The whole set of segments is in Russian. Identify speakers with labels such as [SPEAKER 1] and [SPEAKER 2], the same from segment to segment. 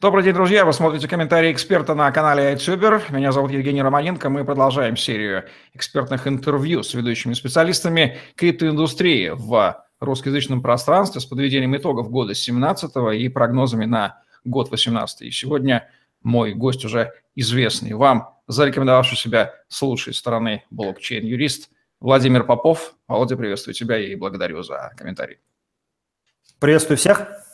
[SPEAKER 1] Добрый день, друзья. Вы смотрите комментарии эксперта на канале iTuber. Меня зовут Евгений Романенко. Мы продолжаем серию экспертных интервью с ведущими специалистами криптоиндустрии в русскоязычном пространстве с подведением итогов года 17 и прогнозами на год 18. И сегодня мой гость уже известный вам, зарекомендовавший себя с лучшей стороны блокчейн-юрист Владимир Попов. Володя, приветствую тебя и благодарю за комментарий.
[SPEAKER 2] Приветствую всех.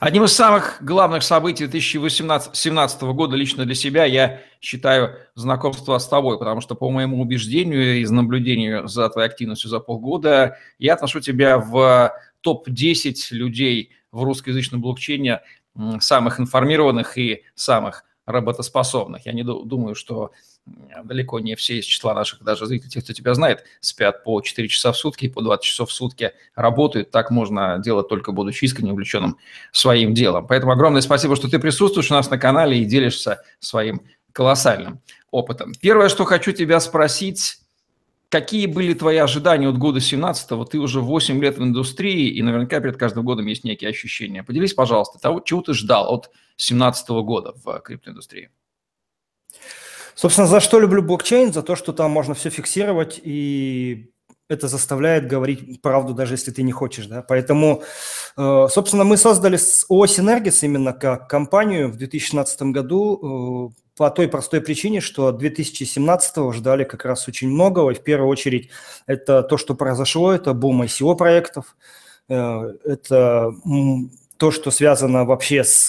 [SPEAKER 1] Одним из самых главных событий 2017 года лично для себя я считаю знакомство с тобой, потому что, по моему убеждению, из наблюдения за твоей активностью за полгода, я отношу тебя в топ-10 людей в русскоязычном блокчейне, самых информированных и самых работоспособных. Я не думаю, что далеко не все из числа наших даже зрителей, тех, кто тебя знает, спят по 4 часа в сутки, по 20 часов в сутки работают. Так можно делать только будучи искренне увлеченным своим делом. Поэтому огромное спасибо, что ты присутствуешь у нас на канале и делишься своим колоссальным опытом. Первое, что хочу тебя спросить, какие были твои ожидания от года 17-го? Ты уже 8 лет в индустрии, и наверняка перед каждым годом есть некие ощущения. Поделись, пожалуйста, того, чего ты ждал от 17 -го года в криптоиндустрии.
[SPEAKER 2] Собственно, за что люблю блокчейн? За то, что там можно все фиксировать, и это заставляет говорить правду, даже если ты не хочешь. Да? Поэтому, э, собственно, мы создали ООО «Синергис» именно как компанию в 2016 году э, по той простой причине, что 2017 ждали как раз очень многого. И в первую очередь это то, что произошло, это бум ICO проектов, э, это то, что связано вообще с,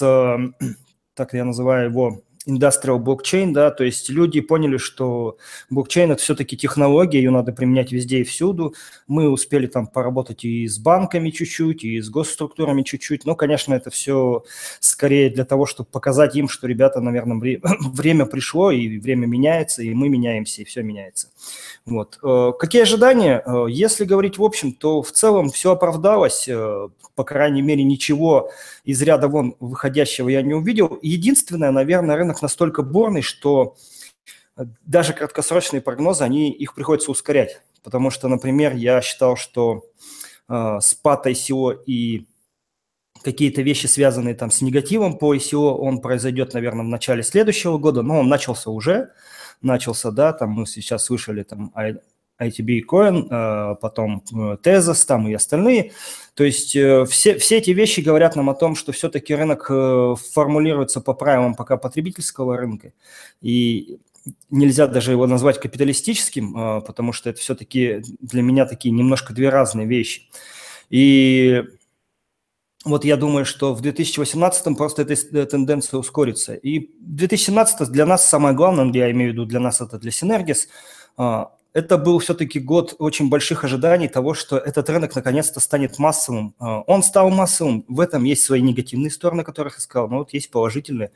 [SPEAKER 2] так я называю его, industrial блокчейн, да, то есть люди поняли, что блокчейн – это все-таки технология, ее надо применять везде и всюду. Мы успели там поработать и с банками чуть-чуть, и с госструктурами чуть-чуть, но, конечно, это все скорее для того, чтобы показать им, что, ребята, наверное, время пришло, и время меняется, и мы меняемся, и все меняется. Вот. Э, какие ожидания? Э, если говорить в общем, то в целом все оправдалось, э, по крайней мере, ничего из ряда вон выходящего я не увидел. Единственное, наверное, рынок настолько бурный, что даже краткосрочные прогнозы, они, их приходится ускорять. Потому что, например, я считал, что э, спад ICO и какие-то вещи, связанные там с негативом по ICO, он произойдет, наверное, в начале следующего года, но он начался уже, начался, да, там мы сейчас слышали там ITB Coin, э, потом э, Tezos там и остальные. То есть э, все, все эти вещи говорят нам о том, что все-таки рынок формулируется по правилам пока потребительского рынка. И нельзя даже его назвать капиталистическим, потому что это все-таки для меня такие немножко две разные вещи. И вот я думаю, что в 2018 просто эта тенденция ускорится. И 2017 для нас самое главное, я имею в виду для нас это для Synergis, это был все-таки год очень больших ожиданий того, что этот рынок наконец-то станет массовым. А, он стал массовым, в этом есть свои негативные стороны, которых я сказал, но вот есть положительные,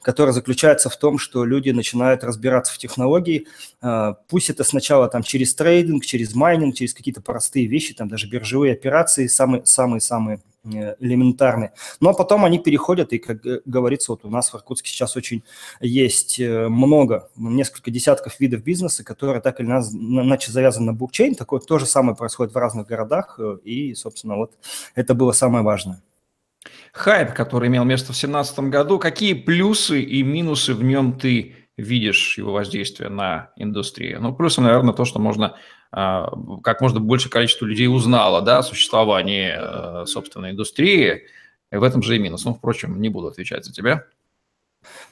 [SPEAKER 2] которые заключаются в том, что люди начинают разбираться в технологии, а, пусть это сначала там через трейдинг, через майнинг, через какие-то простые вещи, там даже биржевые операции, самые-самые-самые элементарные. Но потом они переходят, и, как говорится, вот у нас в Иркутске сейчас очень есть э, много, несколько десятков видов бизнеса, которые так или иначе завязаны на блокчейн. Такое то же самое происходит в разных городах, э, и, собственно, вот это было самое важное.
[SPEAKER 1] Хайп, который имел место в 2017 году, какие плюсы и минусы в нем ты видишь его воздействие на индустрию? Ну, плюсом, наверное, то, что можно как можно больше количество людей узнало да, о существовании э, собственной индустрии. И в этом же и минус. Ну, впрочем, не буду отвечать за тебя.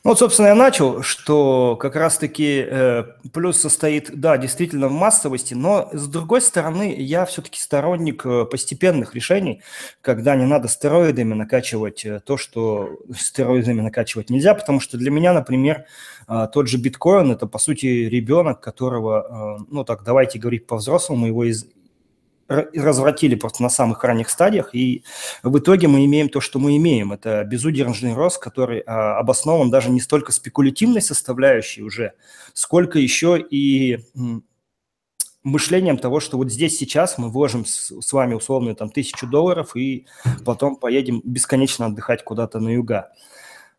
[SPEAKER 2] Ну, вот, собственно, я начал, что как раз-таки э, плюс состоит, да, действительно в массовости, но с другой стороны, я все-таки сторонник э, постепенных решений, когда не надо стероидами накачивать э, то, что стероидами накачивать нельзя, потому что для меня, например, э, тот же биткоин – это, по сути, ребенок, которого, э, ну, так, давайте говорить по-взрослому, его из, развратили просто на самых ранних стадиях, и в итоге мы имеем то, что мы имеем. Это безудержный рост, который а, обоснован даже не столько спекулятивной составляющей уже, сколько еще и мышлением того, что вот здесь сейчас мы вложим с, с вами условно там тысячу долларов и потом поедем бесконечно отдыхать куда-то на юга.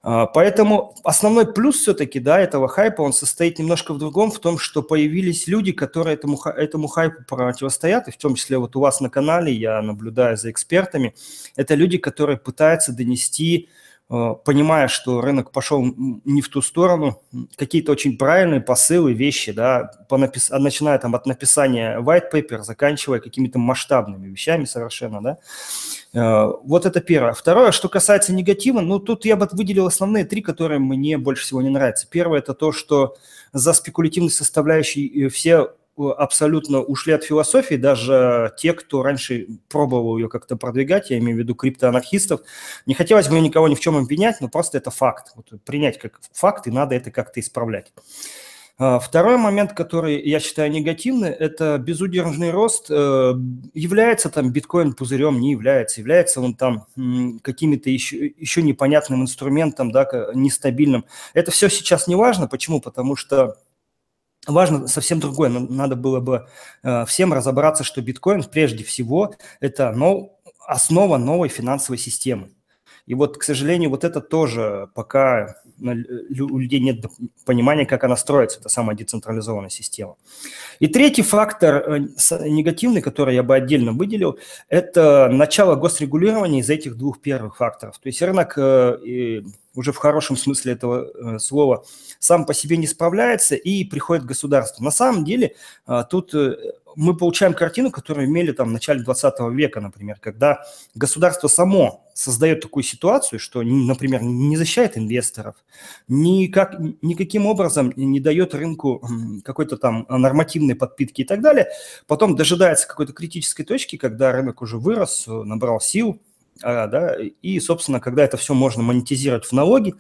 [SPEAKER 2] А, поэтому основной плюс все-таки да, этого хайпа, он состоит немножко в другом, в том, что появились люди, которые этому, этому хайпу противостоят, и в том числе вот у вас на канале, я наблюдаю за экспертами, это люди, которые пытаются донести понимая, что рынок пошел не в ту сторону, какие-то очень правильные посылы, вещи, да, по напис... начиная там от написания white paper, заканчивая какими-то масштабными вещами совершенно, да. Э, вот это первое. Второе, что касается негатива, ну, тут я бы выделил основные три, которые мне больше всего не нравятся. Первое – это то, что за спекулятивной составляющей э, все абсолютно ушли от философии, даже те, кто раньше пробовал ее как-то продвигать, я имею в виду криптоанархистов. Не хотелось бы никого ни в чем обвинять, но просто это факт. Вот принять как факт, и надо это как-то исправлять. А, второй момент, который я считаю негативный, это безудержный рост. Э, является там биткоин пузырем, не является. Является он там какими-то еще, еще непонятным инструментом, да, нестабильным. Это все сейчас не важно. Почему? Потому что важно совсем другое. Надо было бы э, всем разобраться, что биткоин прежде всего это но, основа новой финансовой системы. И вот, к сожалению, вот это тоже пока у людей нет понимания, как она строится, эта самая децентрализованная система. И третий фактор э, негативный, который я бы отдельно выделил, это начало госрегулирования из этих двух первых факторов. То есть рынок э, уже в хорошем смысле этого слова сам по себе не справляется и приходит государство. На самом деле тут мы получаем картину, которую имели там в начале 20 века, например, когда государство само создает такую ситуацию, что, например, не защищает инвесторов, никак, никаким образом не дает рынку какой-то там нормативной подпитки и так далее, потом дожидается какой-то критической точки, когда рынок уже вырос, набрал сил, да, и, собственно, когда это все можно монетизировать в налоги,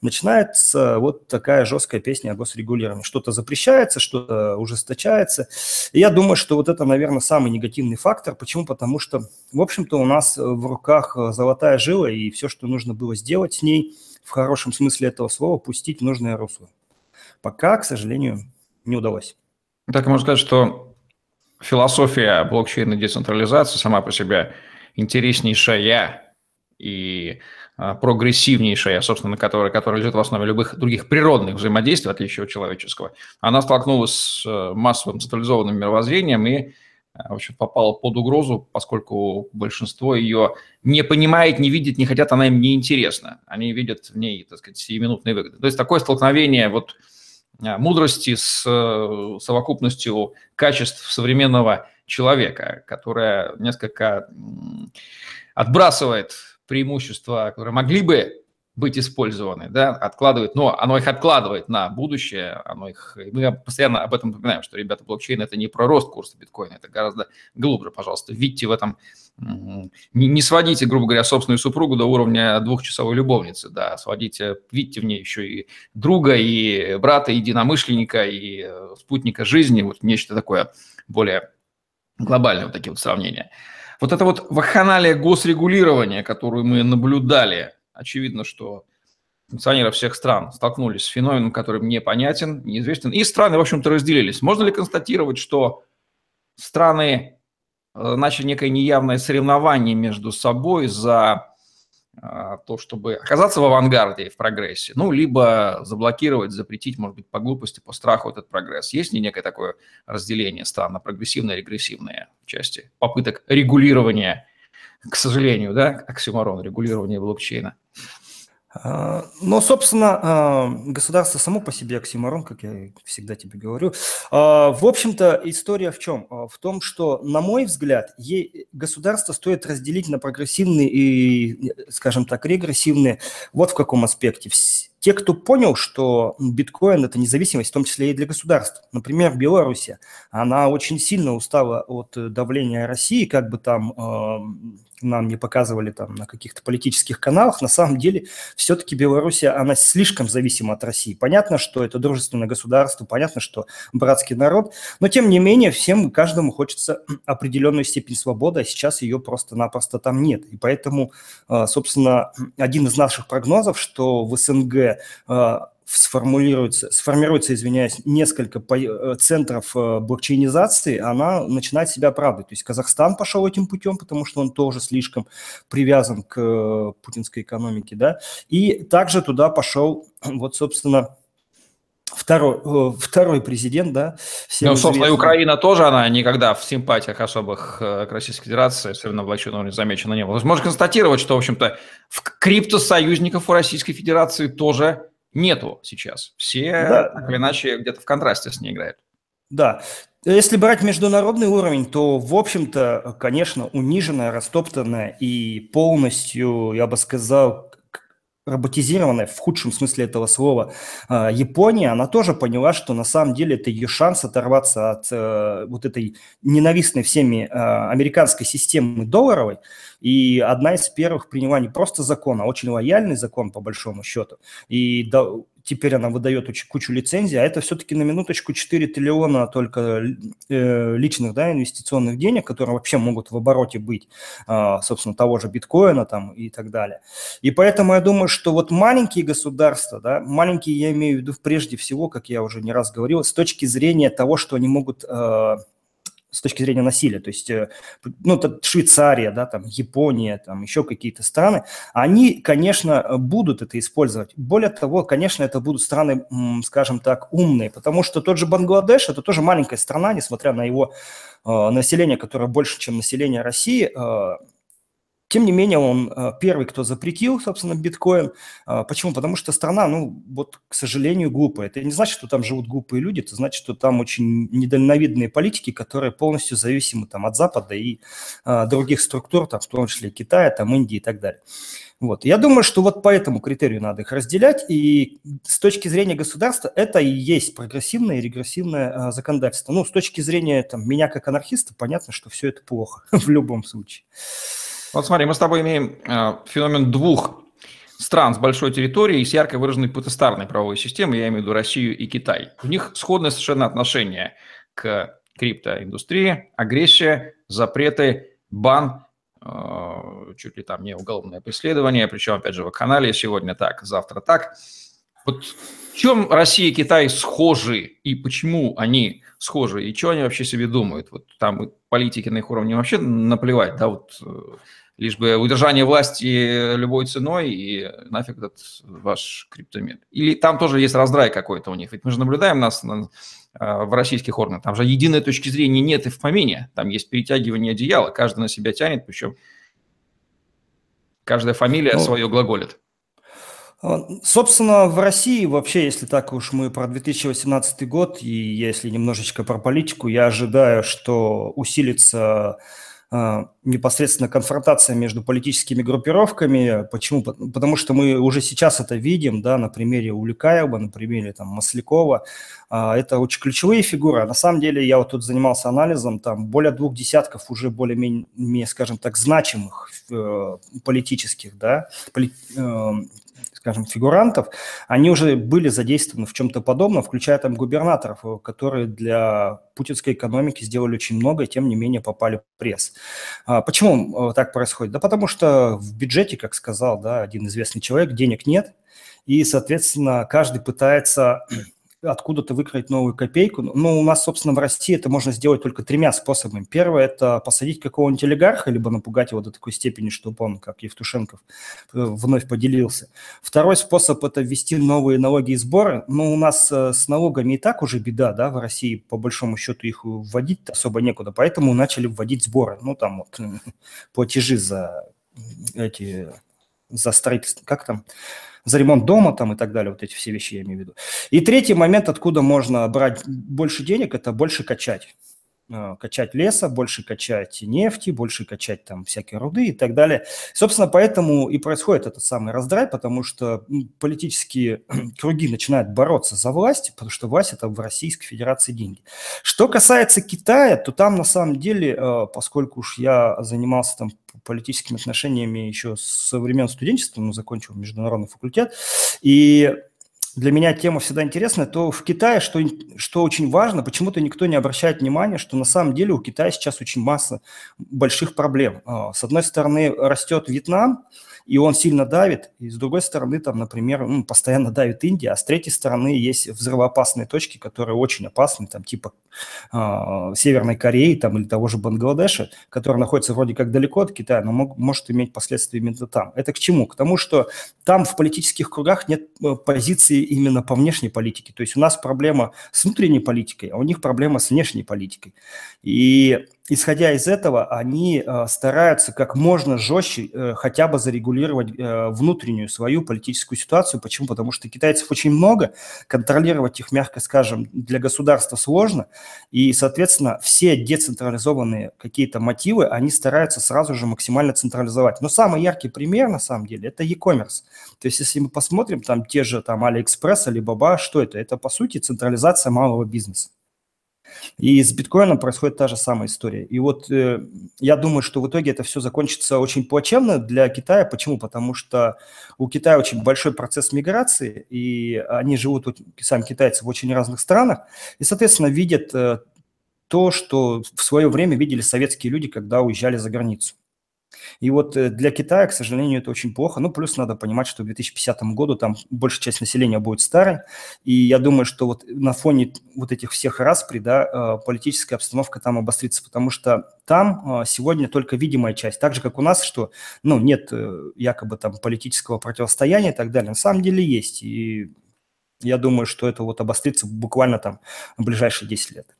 [SPEAKER 2] начинается вот такая жесткая песня о госрегулировании. Что-то запрещается, что-то ужесточается. И я думаю, что вот это, наверное, самый негативный фактор. Почему? Потому что, в общем-то, у нас в руках золотая жила, и все, что нужно было сделать с ней, в хорошем смысле этого слова, пустить в нужное русло. Пока, к сожалению, не удалось.
[SPEAKER 1] Так можно сказать, что философия блокчейна децентрализации сама по себе интереснейшая и а, прогрессивнейшая, собственно, которая, которая лежит в основе любых других природных взаимодействий, в отличие от человеческого, она столкнулась с э, массовым централизованным мировоззрением и э, в общем, попала под угрозу, поскольку большинство ее не понимает, не видит, не хотят, она им не интересна. Они видят в ней, так сказать, сиюминутные выгоды. То есть такое столкновение вот э, мудрости с совокупностью качеств современного человека, которая несколько отбрасывает преимущества, которые могли бы быть использованы, да, откладывает, но оно их откладывает на будущее, оно их, мы постоянно об этом напоминаем, что, ребята, блокчейн – это не про рост курса биткоина, это гораздо глубже, пожалуйста, видите в этом, не, сводите, грубо говоря, собственную супругу до уровня двухчасовой любовницы, да, сводите, видите в ней еще и друга, и брата, и единомышленника, и э, спутника жизни, вот нечто такое более глобальное, вот такие вот сравнения. Вот это вот вакханалия госрегулирования, которую мы наблюдали, очевидно, что функционеры всех стран столкнулись с феноменом, который мне понятен, неизвестен, и страны, в общем-то, разделились. Можно ли констатировать, что страны э, начали некое неявное соревнование между собой за то, чтобы оказаться в авангарде, в прогрессе, ну, либо заблокировать, запретить, может быть, по глупости, по страху этот прогресс. Есть ли некое такое разделение стран на прогрессивное и регрессивное части попыток регулирования, к сожалению, да, оксюмарон, регулирования блокчейна?
[SPEAKER 2] А, но, собственно, а, государство само по себе оксиморон, как я всегда тебе говорю. А, в общем-то, история в чем? В том, что, на мой взгляд, государство стоит разделить на прогрессивные и, скажем так, регрессивные. Вот в каком аспекте. Те, кто понял, что биткоин – это независимость, в том числе и для государств. Например, Беларусь, она очень сильно устала от давления России, как бы там нам не показывали там на каких-то политических каналах, на самом деле все-таки Беларусь, она слишком зависима от России. Понятно, что это дружественное государство, понятно, что братский народ, но тем не менее всем, каждому хочется определенную степень свободы, а сейчас ее просто-напросто там нет. И поэтому, а, собственно, один из наших прогнозов, что в СНГ а, сформулируется, сформируется, извиняюсь, несколько э, центров э, блокчейнизации, она начинает себя оправдывать. То есть Казахстан пошел этим путем, потому что он тоже слишком привязан к э, путинской экономике, да, и также туда пошел, вот, собственно, второй, второй президент, да.
[SPEAKER 1] Ну, собственно, и Украина тоже, она никогда в симпатиях особых к Российской Федерации, особенно в не замечена не было. Можно констатировать, что, в общем-то, в криптосоюзников у Российской Федерации тоже нету сейчас. Все, да. так или иначе, где-то в контрасте с ней играют.
[SPEAKER 2] Да. Если брать международный уровень, то, в общем-то, конечно, униженная, растоптанная и полностью, я бы сказал, роботизированная в худшем смысле этого слова а, Япония, она тоже поняла, что на самом деле это ее шанс оторваться от э, вот этой ненавистной всеми э, американской системы долларовой. И одна из первых приняла не просто закон, а очень лояльный закон по большому счету. И теперь она выдает очень кучу лицензий, а это все-таки на минуточку 4 триллиона только э, личных да, инвестиционных денег, которые вообще могут в обороте быть, э, собственно, того же биткоина там и так далее. И поэтому я думаю, что вот маленькие государства, да, маленькие я имею в виду прежде всего, как я уже не раз говорил, с точки зрения того, что они могут... Э, с точки зрения насилия. То есть, э, ну, это Швейцария, да, там, Япония, там, еще какие-то страны, они, конечно, будут это использовать. Более того, конечно, это будут страны, скажем так, умные, потому что тот же Бангладеш – это тоже маленькая страна, несмотря на его э, население, которое больше, чем население России, э, тем не менее, он э, первый, кто запретил, собственно, биткоин. А, почему? Потому что страна, ну, вот, к сожалению, глупая. Это не значит, что там живут глупые люди, это значит, что там очень недальновидные политики, которые полностью зависимы там, от Запада и а, других структур, там, в том числе Китая, там, Индии и так далее. Вот. Я думаю, что вот по этому критерию надо их разделять, и с точки зрения государства это и есть прогрессивное и регрессивное а, законодательство. Ну, с точки зрения там, меня как анархиста, понятно, что все это плохо в любом случае.
[SPEAKER 1] Вот смотри, мы с тобой имеем э, феномен двух стран с большой территорией и с ярко выраженной потестарной правовой системой, я имею в виду Россию и Китай. У них сходное совершенно отношение к криптоиндустрии, агрессия, запреты, бан, э, чуть ли там не уголовное преследование, причем, опять же, в канале сегодня так, завтра так. Вот в чем Россия и Китай схожи и почему они схожи, и что они вообще себе думают? Вот там политики на их уровне вообще наплевать, да, вот э, лишь бы удержание власти любой ценой и нафиг этот ваш криптомет. Или там тоже есть раздрай какой-то у них. Ведь мы же наблюдаем нас на, э, в российских органах. Там же единой точки зрения нет и в помине. Там есть перетягивание одеяла, каждый на себя тянет, причем каждая фамилия ну, свое глаголит.
[SPEAKER 2] А, собственно, в России вообще, если так уж мы про 2018 год, и если немножечко про политику, я ожидаю, что усилится непосредственно конфронтация между политическими группировками. Почему? Потому что мы уже сейчас это видим, да, на примере Уликаева, на примере там, Маслякова. А, это очень ключевые фигуры. На самом деле я вот тут занимался анализом, там более двух десятков уже более-менее, скажем так, значимых э, политических, да, поли, э, скажем, фигурантов, они уже были задействованы в чем-то подобном, включая там губернаторов, э, которые для путинской экономики сделали очень много и, тем не менее, попали в пресс. А почему э, так происходит? Да потому что в бюджете, как сказал да, один известный человек, денег нет, и, соответственно, каждый пытается откуда-то выкроить новую копейку. Ну, у нас, собственно, в России это можно сделать только тремя способами. Первое – это посадить какого-нибудь олигарха, либо напугать его до такой степени, чтобы он, как Евтушенков, э, вновь поделился. Второй способ – это ввести новые налоги и сборы. Ну, у нас э, с налогами и так уже беда, да, в России, по большому счету, их вводить особо некуда, поэтому начали вводить сборы. Ну, там вот платежи за эти, за строительство, как там, за ремонт дома там и так далее, вот эти все вещи я имею в виду. И третий момент, откуда можно брать больше денег, это больше качать качать леса, больше качать нефти, больше качать там всякие руды и так далее. Собственно, поэтому и происходит этот самый раздрай, потому что политические круги начинают бороться за власть, потому что власть – это в Российской Федерации деньги. Что касается Китая, то там на самом деле, э, поскольку уж я занимался там политическими отношениями еще со времен студенчества, ну, закончил международный факультет, и для меня тема всегда интересная, то в Китае, что, что очень важно, почему-то никто не обращает внимания, что на самом деле у Китая сейчас очень масса больших проблем. А, с одной стороны, растет Вьетнам, и он сильно давит, и с другой стороны, там, например, ну, постоянно давит Индия, а с третьей стороны есть взрывоопасные точки, которые очень опасны, там, типа э, Северной Кореи там, или того же Бангладеша, который находится вроде как далеко от Китая, но мог, может иметь последствия именно там. Это к чему? К тому, что там в политических кругах нет э, позиции именно по внешней политике. То есть у нас проблема с внутренней политикой, а у них проблема с внешней политикой. И исходя из этого, они э, стараются как можно жестче э, хотя бы зарегулировать э, внутреннюю свою политическую ситуацию. Почему? Потому что китайцев очень много, контролировать их, мягко скажем, для государства сложно, и, соответственно, все децентрализованные какие-то мотивы они стараются сразу же максимально централизовать. Но самый яркий пример, на самом деле, это e-commerce. То есть, если мы посмотрим, там те же там AliExpress, Alibaba, что это? Это, по сути, централизация малого бизнеса. И с биткоином происходит та же самая история. И вот э, я думаю, что в итоге это все закончится очень плачевно для Китая. Почему? Потому что у Китая очень большой процесс миграции, и они живут, вот, сами китайцы, в очень разных странах, и, соответственно, видят э, то, что в свое время видели советские люди, когда уезжали за границу. И вот э, для Китая, к сожалению, это очень плохо. Ну, плюс надо понимать, что к 2050 году там большая часть населения будет старой. И я думаю, что вот на фоне вот этих всех распри, да, э, политическая обстановка там обострится, потому что там э, сегодня только видимая часть. Так же, как у нас, что, ну, нет якобы там политического противостояния и так далее. На самом деле есть. И я думаю, что это вот обострится буквально там в ближайшие 10 лет.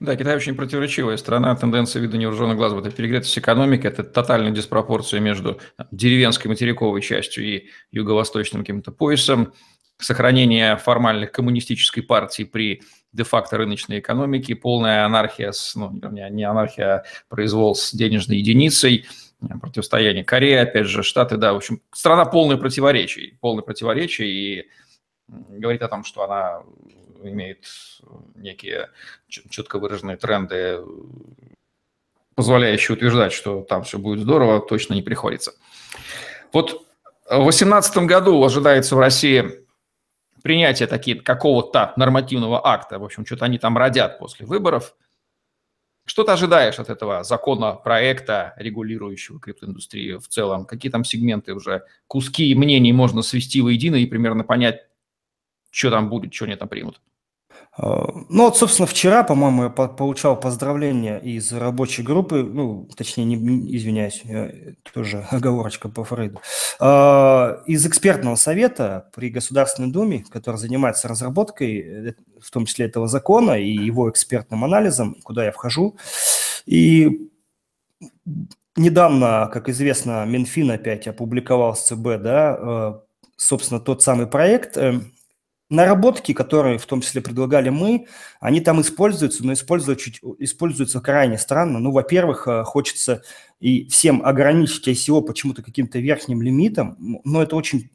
[SPEAKER 1] Да, Китай очень противоречивая страна, тенденция вида невооруженных глаз, вот эта перегретость экономики, это тотальная диспропорция между деревенской материковой частью и юго-восточным каким-то поясом, сохранение формальных коммунистической партии при де-факто рыночной экономике, полная анархия, с, ну, не анархия, а произвол с денежной единицей, противостояние Кореи, опять же, Штаты, да, в общем, страна полная противоречий, полная противоречий, и говорит о том, что она имеет некие четко выраженные тренды, позволяющие утверждать, что там все будет здорово, точно не приходится. Вот в 2018 году ожидается в России принятие такие, какого-то нормативного акта. В общем, что-то они там родят после выборов. Что ты ожидаешь от этого закона, проекта, регулирующего криптоиндустрию в целом? Какие там сегменты уже, куски мнений можно свести воедино и примерно понять, что там будет, что они там примут?
[SPEAKER 2] А, ну вот, собственно, вчера, по-моему, я получал поздравления из рабочей группы, ну, точнее, не, извиняюсь, тоже оговорочка по Фрейду, а, из экспертного совета при Государственной Думе, который занимается разработкой, э, в том числе этого закона и его экспертным анализом, куда я вхожу. И недавно, как известно, Минфин опять опубликовал с ЦБ, да, э, собственно, тот самый проект, э, Наработки, которые в том числе предлагали мы, они там используются, но используются, чуть, используются крайне странно. Ну, во-первых, э, хочется и всем ограничить ICO почему-то каким-то верхним лимитом, но это очень,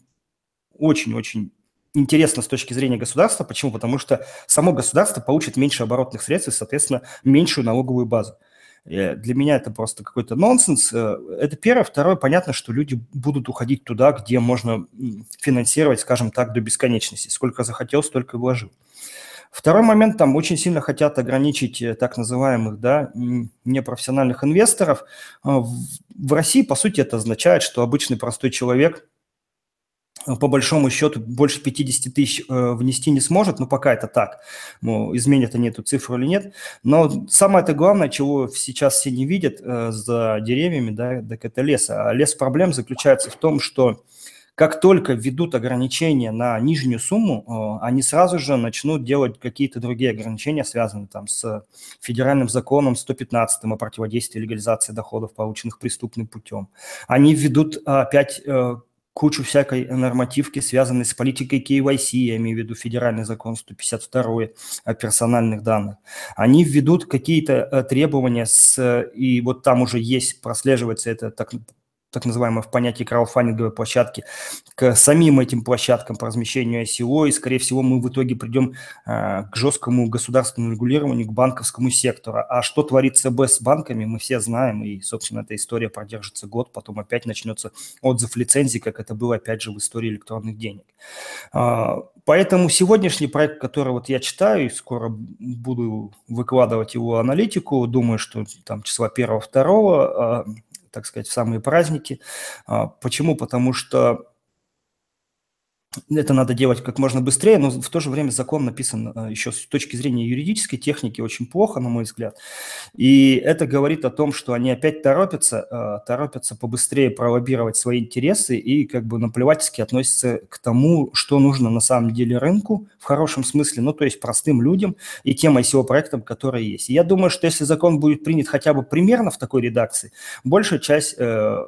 [SPEAKER 2] очень-очень интересно с точки зрения государства. Почему? Потому что само государство получит меньше оборотных средств и, соответственно, меньшую налоговую базу. Э, для меня это просто какой-то нонсенс. Э, это первое. Второе, понятно, что люди будут уходить туда, где можно финансировать, скажем так, до бесконечности. Сколько захотел, столько и вложил. Второй момент, там очень сильно хотят ограничить э, так называемых да, непрофессиональных инвесторов. В России, по сути, это означает, что обычный простой человек по большому счету больше 50 тысяч э, внести не сможет, но пока это так. Ну, изменят они эту цифру или нет. Но самое это главное, чего сейчас все не видят э, за деревьями, да, так это лес. А лес проблем заключается в том, что как только введут ограничения на нижнюю сумму, э, они сразу же начнут делать какие-то другие ограничения, связанные там с федеральным законом 115 о противодействии легализации доходов, полученных преступным путем. Они введут опять кучу всякой нормативки, связанной с политикой KYC, я имею в виду федеральный закон 152 о персональных данных. Они введут какие-то э, требования, с, и вот там уже есть, прослеживается это так так называемое в понятии краудфандинговой площадки, к самим этим площадкам по размещению ICO, и, скорее всего, мы в итоге придем э, к жесткому государственному регулированию, к банковскому сектору. А что творится ЦБ с банками, мы все знаем, и, собственно, эта история продержится год, потом опять начнется отзыв лицензии, как это было, опять же, в истории электронных денег. Э, поэтому сегодняшний проект, который вот я читаю, и скоро буду выкладывать его аналитику, думаю, что там числа первого-второго, так сказать, в самые праздники. А, почему? Потому что это надо делать как можно быстрее, но в то же время закон написан э, еще с точки зрения юридической техники очень плохо, на мой взгляд. И это говорит о том, что они опять торопятся, э, торопятся побыстрее пролоббировать свои интересы и как бы наплевательски относятся к тому, что нужно на самом деле рынку в хорошем смысле, ну то есть простым людям и тем ICO-проектам, которые есть. И я думаю, что если закон будет принят хотя бы примерно в такой редакции, большая часть э,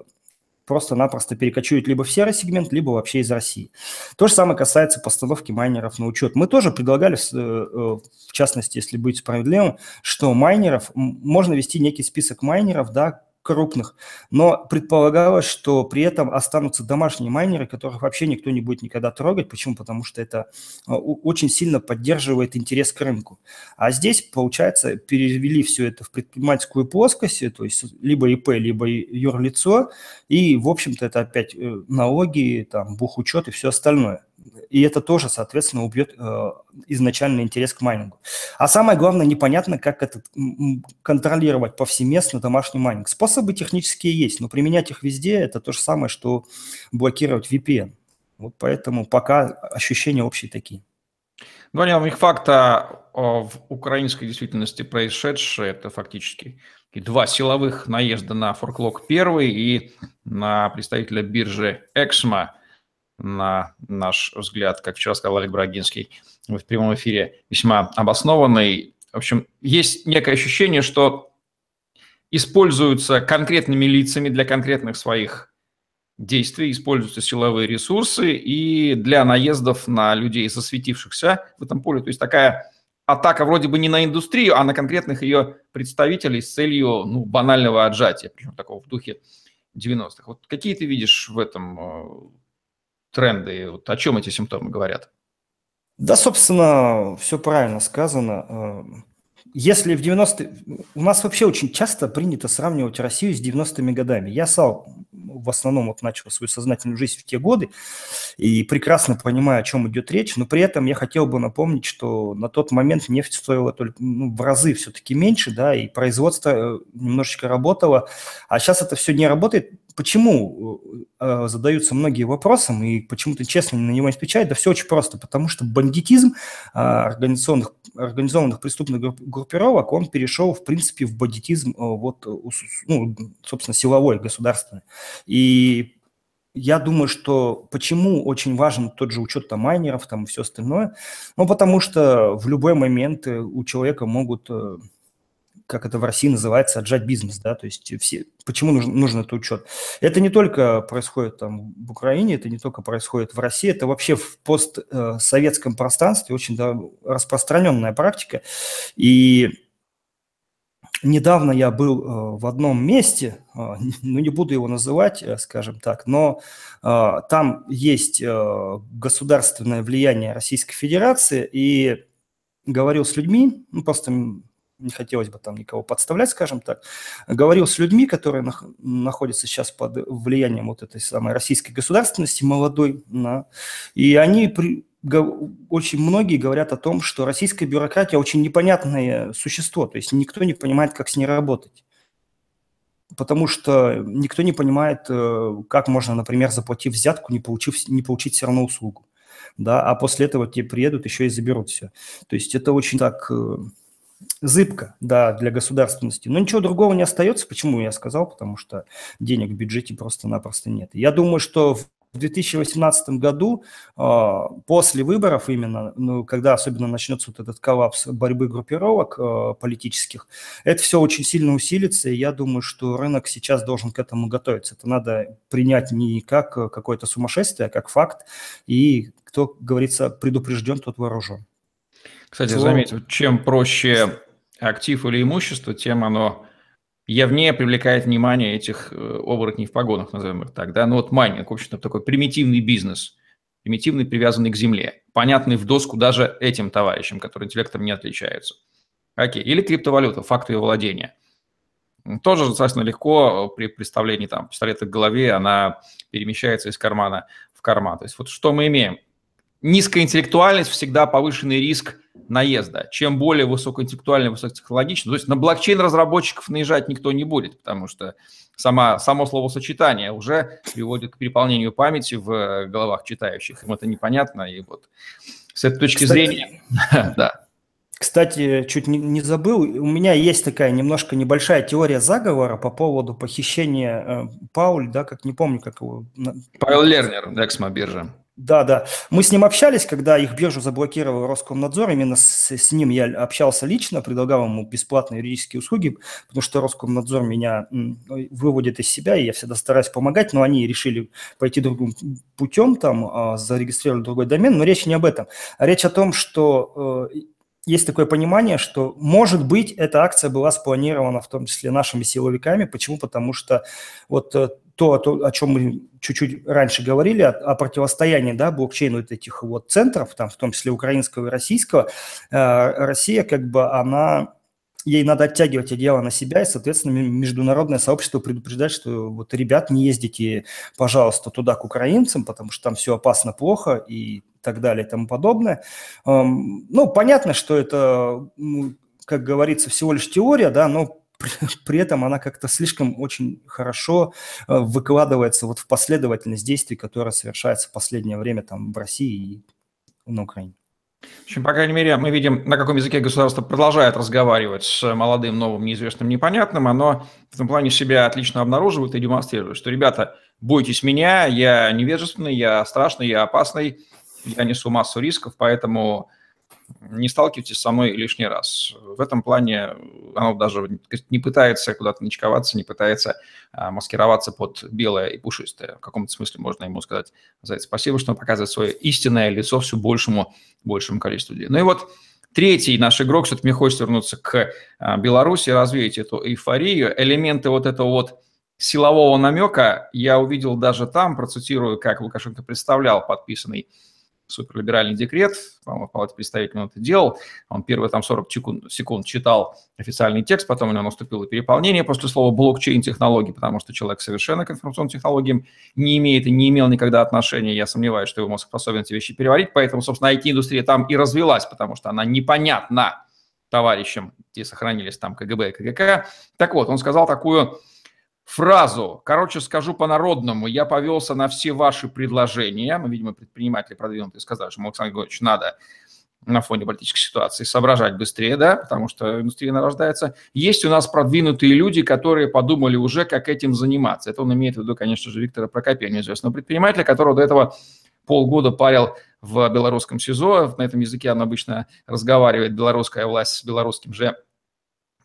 [SPEAKER 2] просто-напросто перекочуют либо в серый сегмент, либо вообще из России. То же самое касается постановки майнеров на учет. Мы тоже предлагали, э, э, в частности, если быть справедливым, что майнеров, можно вести некий список майнеров, да, крупных, но предполагалось, что при этом останутся домашние майнеры, которых вообще никто не будет никогда трогать. Почему? Потому что это а, очень сильно поддерживает интерес к рынку. А здесь, получается, перевели все это в предпринимательскую плоскость, то есть либо ИП, либо юрлицо, и, в общем-то, это опять э, налоги, там, бухучет и все остальное и это тоже, соответственно, убьет э, изначальный интерес к майнингу. А самое главное, непонятно, как это контролировать повсеместно домашний майнинг. Способы технические есть, но применять их везде – это то же самое, что блокировать VPN. Вот поэтому пока ощущения общие такие.
[SPEAKER 1] Два неявных факта в украинской действительности происшедшие – это фактически два силовых наезда на форклог первый и на представителя биржи Эксмо – на наш взгляд, как вчера сказал Олег Брагинский в прямом эфире, весьма обоснованный. В общем, есть некое ощущение, что используются конкретными лицами для конкретных своих действий, используются силовые ресурсы и для наездов на людей, засветившихся в этом поле. То есть такая атака вроде бы не на индустрию, а на конкретных ее представителей с целью ну, банального отжатия, причем такого в духе 90-х. Вот какие ты видишь в этом э, тренды? Вот о чем эти симптомы говорят?
[SPEAKER 2] Да, собственно, все правильно сказано. Э, если в 90-е... У нас вообще очень часто принято сравнивать Россию с 90-ми годами. Я сам в основном вот начал свою сознательную жизнь в те годы и прекрасно понимаю, о чем идет речь, но при этом я хотел бы напомнить, что на тот момент нефть стоила только ну, в разы все-таки меньше, да, и производство э, немножечко работало, а сейчас это все не работает почему э, задаются многие вопросы, и почему ты честно на него отвечает? Да все очень просто, потому что бандитизм э, организационных, организованных преступных группировок, он перешел, в принципе, в бандитизм, э, вот, ну, собственно, силовой, государственный. И я думаю, что почему очень важен тот же учет там, майнеров там, все остальное, ну, потому что в любой момент э, у человека могут э, как это в России называется, отжать бизнес, да, то есть все, почему нужен, нужен этот учет? Это не только происходит там в Украине, это не только происходит в России, это вообще в постсоветском пространстве очень да, распространенная практика, и недавно я был э, в одном месте, э, ну не буду его называть, э, скажем так, но там есть государственное влияние Российской Федерации, и говорил с людьми, ну просто не хотелось бы там никого подставлять, скажем так, говорил с людьми, которые нах- находятся сейчас под влиянием вот этой самой российской государственности молодой, да, и они при, очень многие говорят о том, что российская бюрократия очень непонятное существо, то есть никто не понимает, как с ней работать. Потому что никто не понимает, э, как можно, например, заплатив взятку, не, получив, не получить все равно услугу. Да, а после этого тебе приедут, еще и заберут все. То есть это очень так э, зыбко, да, для государственности. Но ничего другого не остается. Почему я сказал? Потому что денег в бюджете просто-напросто нет. Я думаю, что в 2018 году, а, после выборов именно, ну, когда особенно начнется вот этот коллапс борьбы группировок а, политических, это все очень сильно усилится, и я думаю, что рынок сейчас должен к этому готовиться. Это надо принять не как какое-то сумасшествие, а как факт, и кто, говорится, предупрежден, тот вооружен.
[SPEAKER 1] Кстати, заметил, чем проще актив или имущество, тем оно явнее привлекает внимание этих э, оборотней в погонах, назовем их так. Да? Ну вот майнинг, в общем-то, такой примитивный бизнес, примитивный, привязанный к земле, понятный в доску даже этим товарищам, которые интеллектом не отличаются. Окей. Или криптовалюта, факт ее владения. Тоже достаточно легко при представлении там пистолета к голове, она перемещается из кармана в карман. То есть вот что мы имеем? Низкая интеллектуальность всегда повышенный риск наезда. Чем более высокоинтеллектуальный, высокотехнологичный, то есть на блокчейн разработчиков наезжать никто не будет, потому что сама, само словосочетание уже приводит к переполнению памяти в головах читающих. Им это непонятно, и вот с этой точки Кстати, зрения,
[SPEAKER 2] да. Кстати, чуть не, не забыл, у меня есть такая немножко небольшая теория заговора по поводу похищения э, Пауль, да, как не помню, как его...
[SPEAKER 1] Павел Лернер, Эксмо биржа.
[SPEAKER 2] Да, да. Мы с ним общались, когда их биржу заблокировал Роскомнадзор. Именно с, с ним я общался лично, предлагал ему бесплатные юридические услуги, потому что Роскомнадзор меня выводит из себя, и я всегда стараюсь помогать, но они решили пойти другим путем, там, а, зарегистрировали другой домен, но речь не об этом. Речь о том, что э, есть такое понимание, что, может быть, эта акция была спланирована в том числе нашими силовиками. Почему? Потому что вот э, то, то о чем мы чуть-чуть раньше говорили, о, о противостоянии да, блокчейну вот этих вот центров, там, в том числе украинского и российского, э, Россия как бы она ей надо оттягивать одеяло на себя, и, соответственно, международное сообщество предупреждает, что вот, ребят, не ездите, пожалуйста, туда к украинцам, потому что там все опасно, плохо и так далее и тому подобное. Эм, ну, понятно, что это, как говорится, всего лишь теория, да, но при, этом она как-то слишком очень хорошо э, выкладывается вот в последовательность действий, которая совершается в последнее время там в России и на Украине.
[SPEAKER 1] В общем, по крайней мере, мы видим, на каком языке государство продолжает разговаривать с молодым, новым, неизвестным, непонятным. Оно в этом плане себя отлично обнаруживает и демонстрирует, что, ребята, бойтесь меня, я невежественный, я страшный, я опасный, я несу массу рисков, поэтому не сталкивайтесь со мной лишний раз. В этом плане оно даже не пытается куда-то ночковаться, не пытается а, маскироваться под белое и пушистое. В каком-то смысле можно ему сказать за спасибо, что он показывает свое истинное лицо все большему, большему количеству людей. Ну и вот третий наш игрок, что-то мне хочется вернуться к а, Беларуси, развеять эту эйфорию. Элементы вот этого вот силового намека я увидел даже там, процитирую, как Лукашенко представлял подписанный суперлиберальный декрет, по-моему, в Палате представителей он это делал, он первые там 40 секунд, читал официальный текст, потом у него наступило переполнение после слова блокчейн-технологии, потому что человек совершенно к информационным технологиям не имеет и не имел никогда отношения, я сомневаюсь, что его мозг способен эти вещи переварить, поэтому, собственно, IT-индустрия там и развелась, потому что она непонятна товарищам, где сохранились там КГБ и КГК. Так вот, он сказал такую фразу. Короче, скажу по-народному. Я повелся на все ваши предложения. Ну, видимо, предприниматели продвинутые сказали, что Александр Григорьевич надо на фоне политической ситуации соображать быстрее, да, потому что индустрия нарождается. Есть у нас продвинутые люди, которые подумали уже, как этим заниматься. Это он имеет в виду, конечно же, Виктора Прокопия, неизвестного предпринимателя, которого до этого полгода парил в белорусском СИЗО. На этом языке он обычно разговаривает, белорусская власть с белорусским же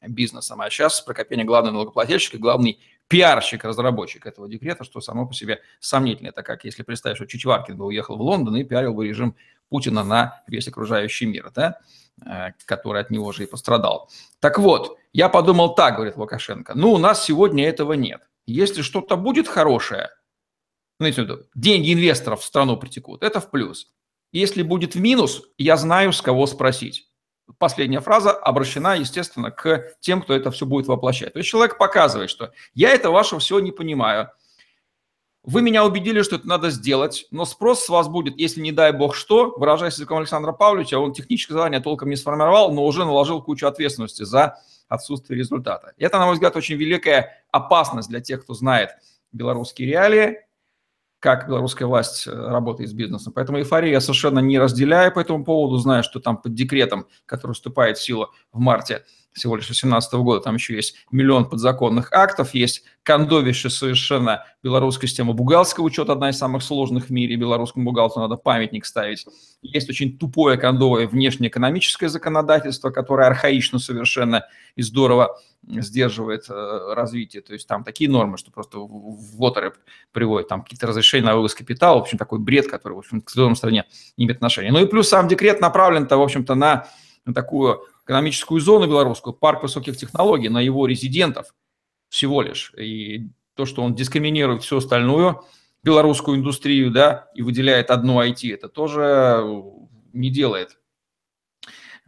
[SPEAKER 1] бизнесом. А сейчас Прокопение главный налогоплательщик и главный пиарщик, разработчик этого декрета, что само по себе сомнительно. Это как если представить, что Чичваркин бы уехал в Лондон и пиарил бы режим Путина на весь окружающий мир, да, э, который от него же и пострадал. Так вот, я подумал так, говорит Лукашенко, ну, у нас сегодня этого нет. Если что-то будет хорошее, ну, деньги инвесторов в страну притекут, это в плюс. Если будет в минус, я знаю, с кого спросить последняя фраза обращена, естественно, к тем, кто это все будет воплощать. То есть человек показывает, что я это вашего всего не понимаю. Вы меня убедили, что это надо сделать, но спрос с вас будет, если не дай бог что, выражаясь языком Александра Павловича, он техническое задание толком не сформировал, но уже наложил кучу ответственности за отсутствие результата. Это, на мой взгляд, очень великая опасность для тех, кто знает белорусские реалии, как белорусская власть э, работает с бизнесом. Поэтому эйфорию я совершенно не разделяю по этому поводу, знаю, что там под декретом, который вступает в силу в марте всего лишь 2018 года, там еще есть миллион подзаконных актов, есть кондовище совершенно белорусская система бухгалтерского учета, одна из самых сложных в мире, белорусскому бухгалтеру надо памятник ставить. Есть очень тупое кондовое внешнеэкономическое законодательство, которое архаично совершенно и здорово сдерживает э, развитие. То есть там такие нормы, что просто в лотеры приводят, там какие-то разрешения на вывоз капитала, в общем, такой бред, который, в общем, к зеленой стране не имеет отношения. Ну и плюс сам декрет направлен-то, в общем-то, на, на такую экономическую зону белорусскую, парк высоких технологий, на его резидентов всего лишь. И то, что он дискриминирует всю остальную белорусскую индустрию, да, и выделяет одну IT, это тоже не делает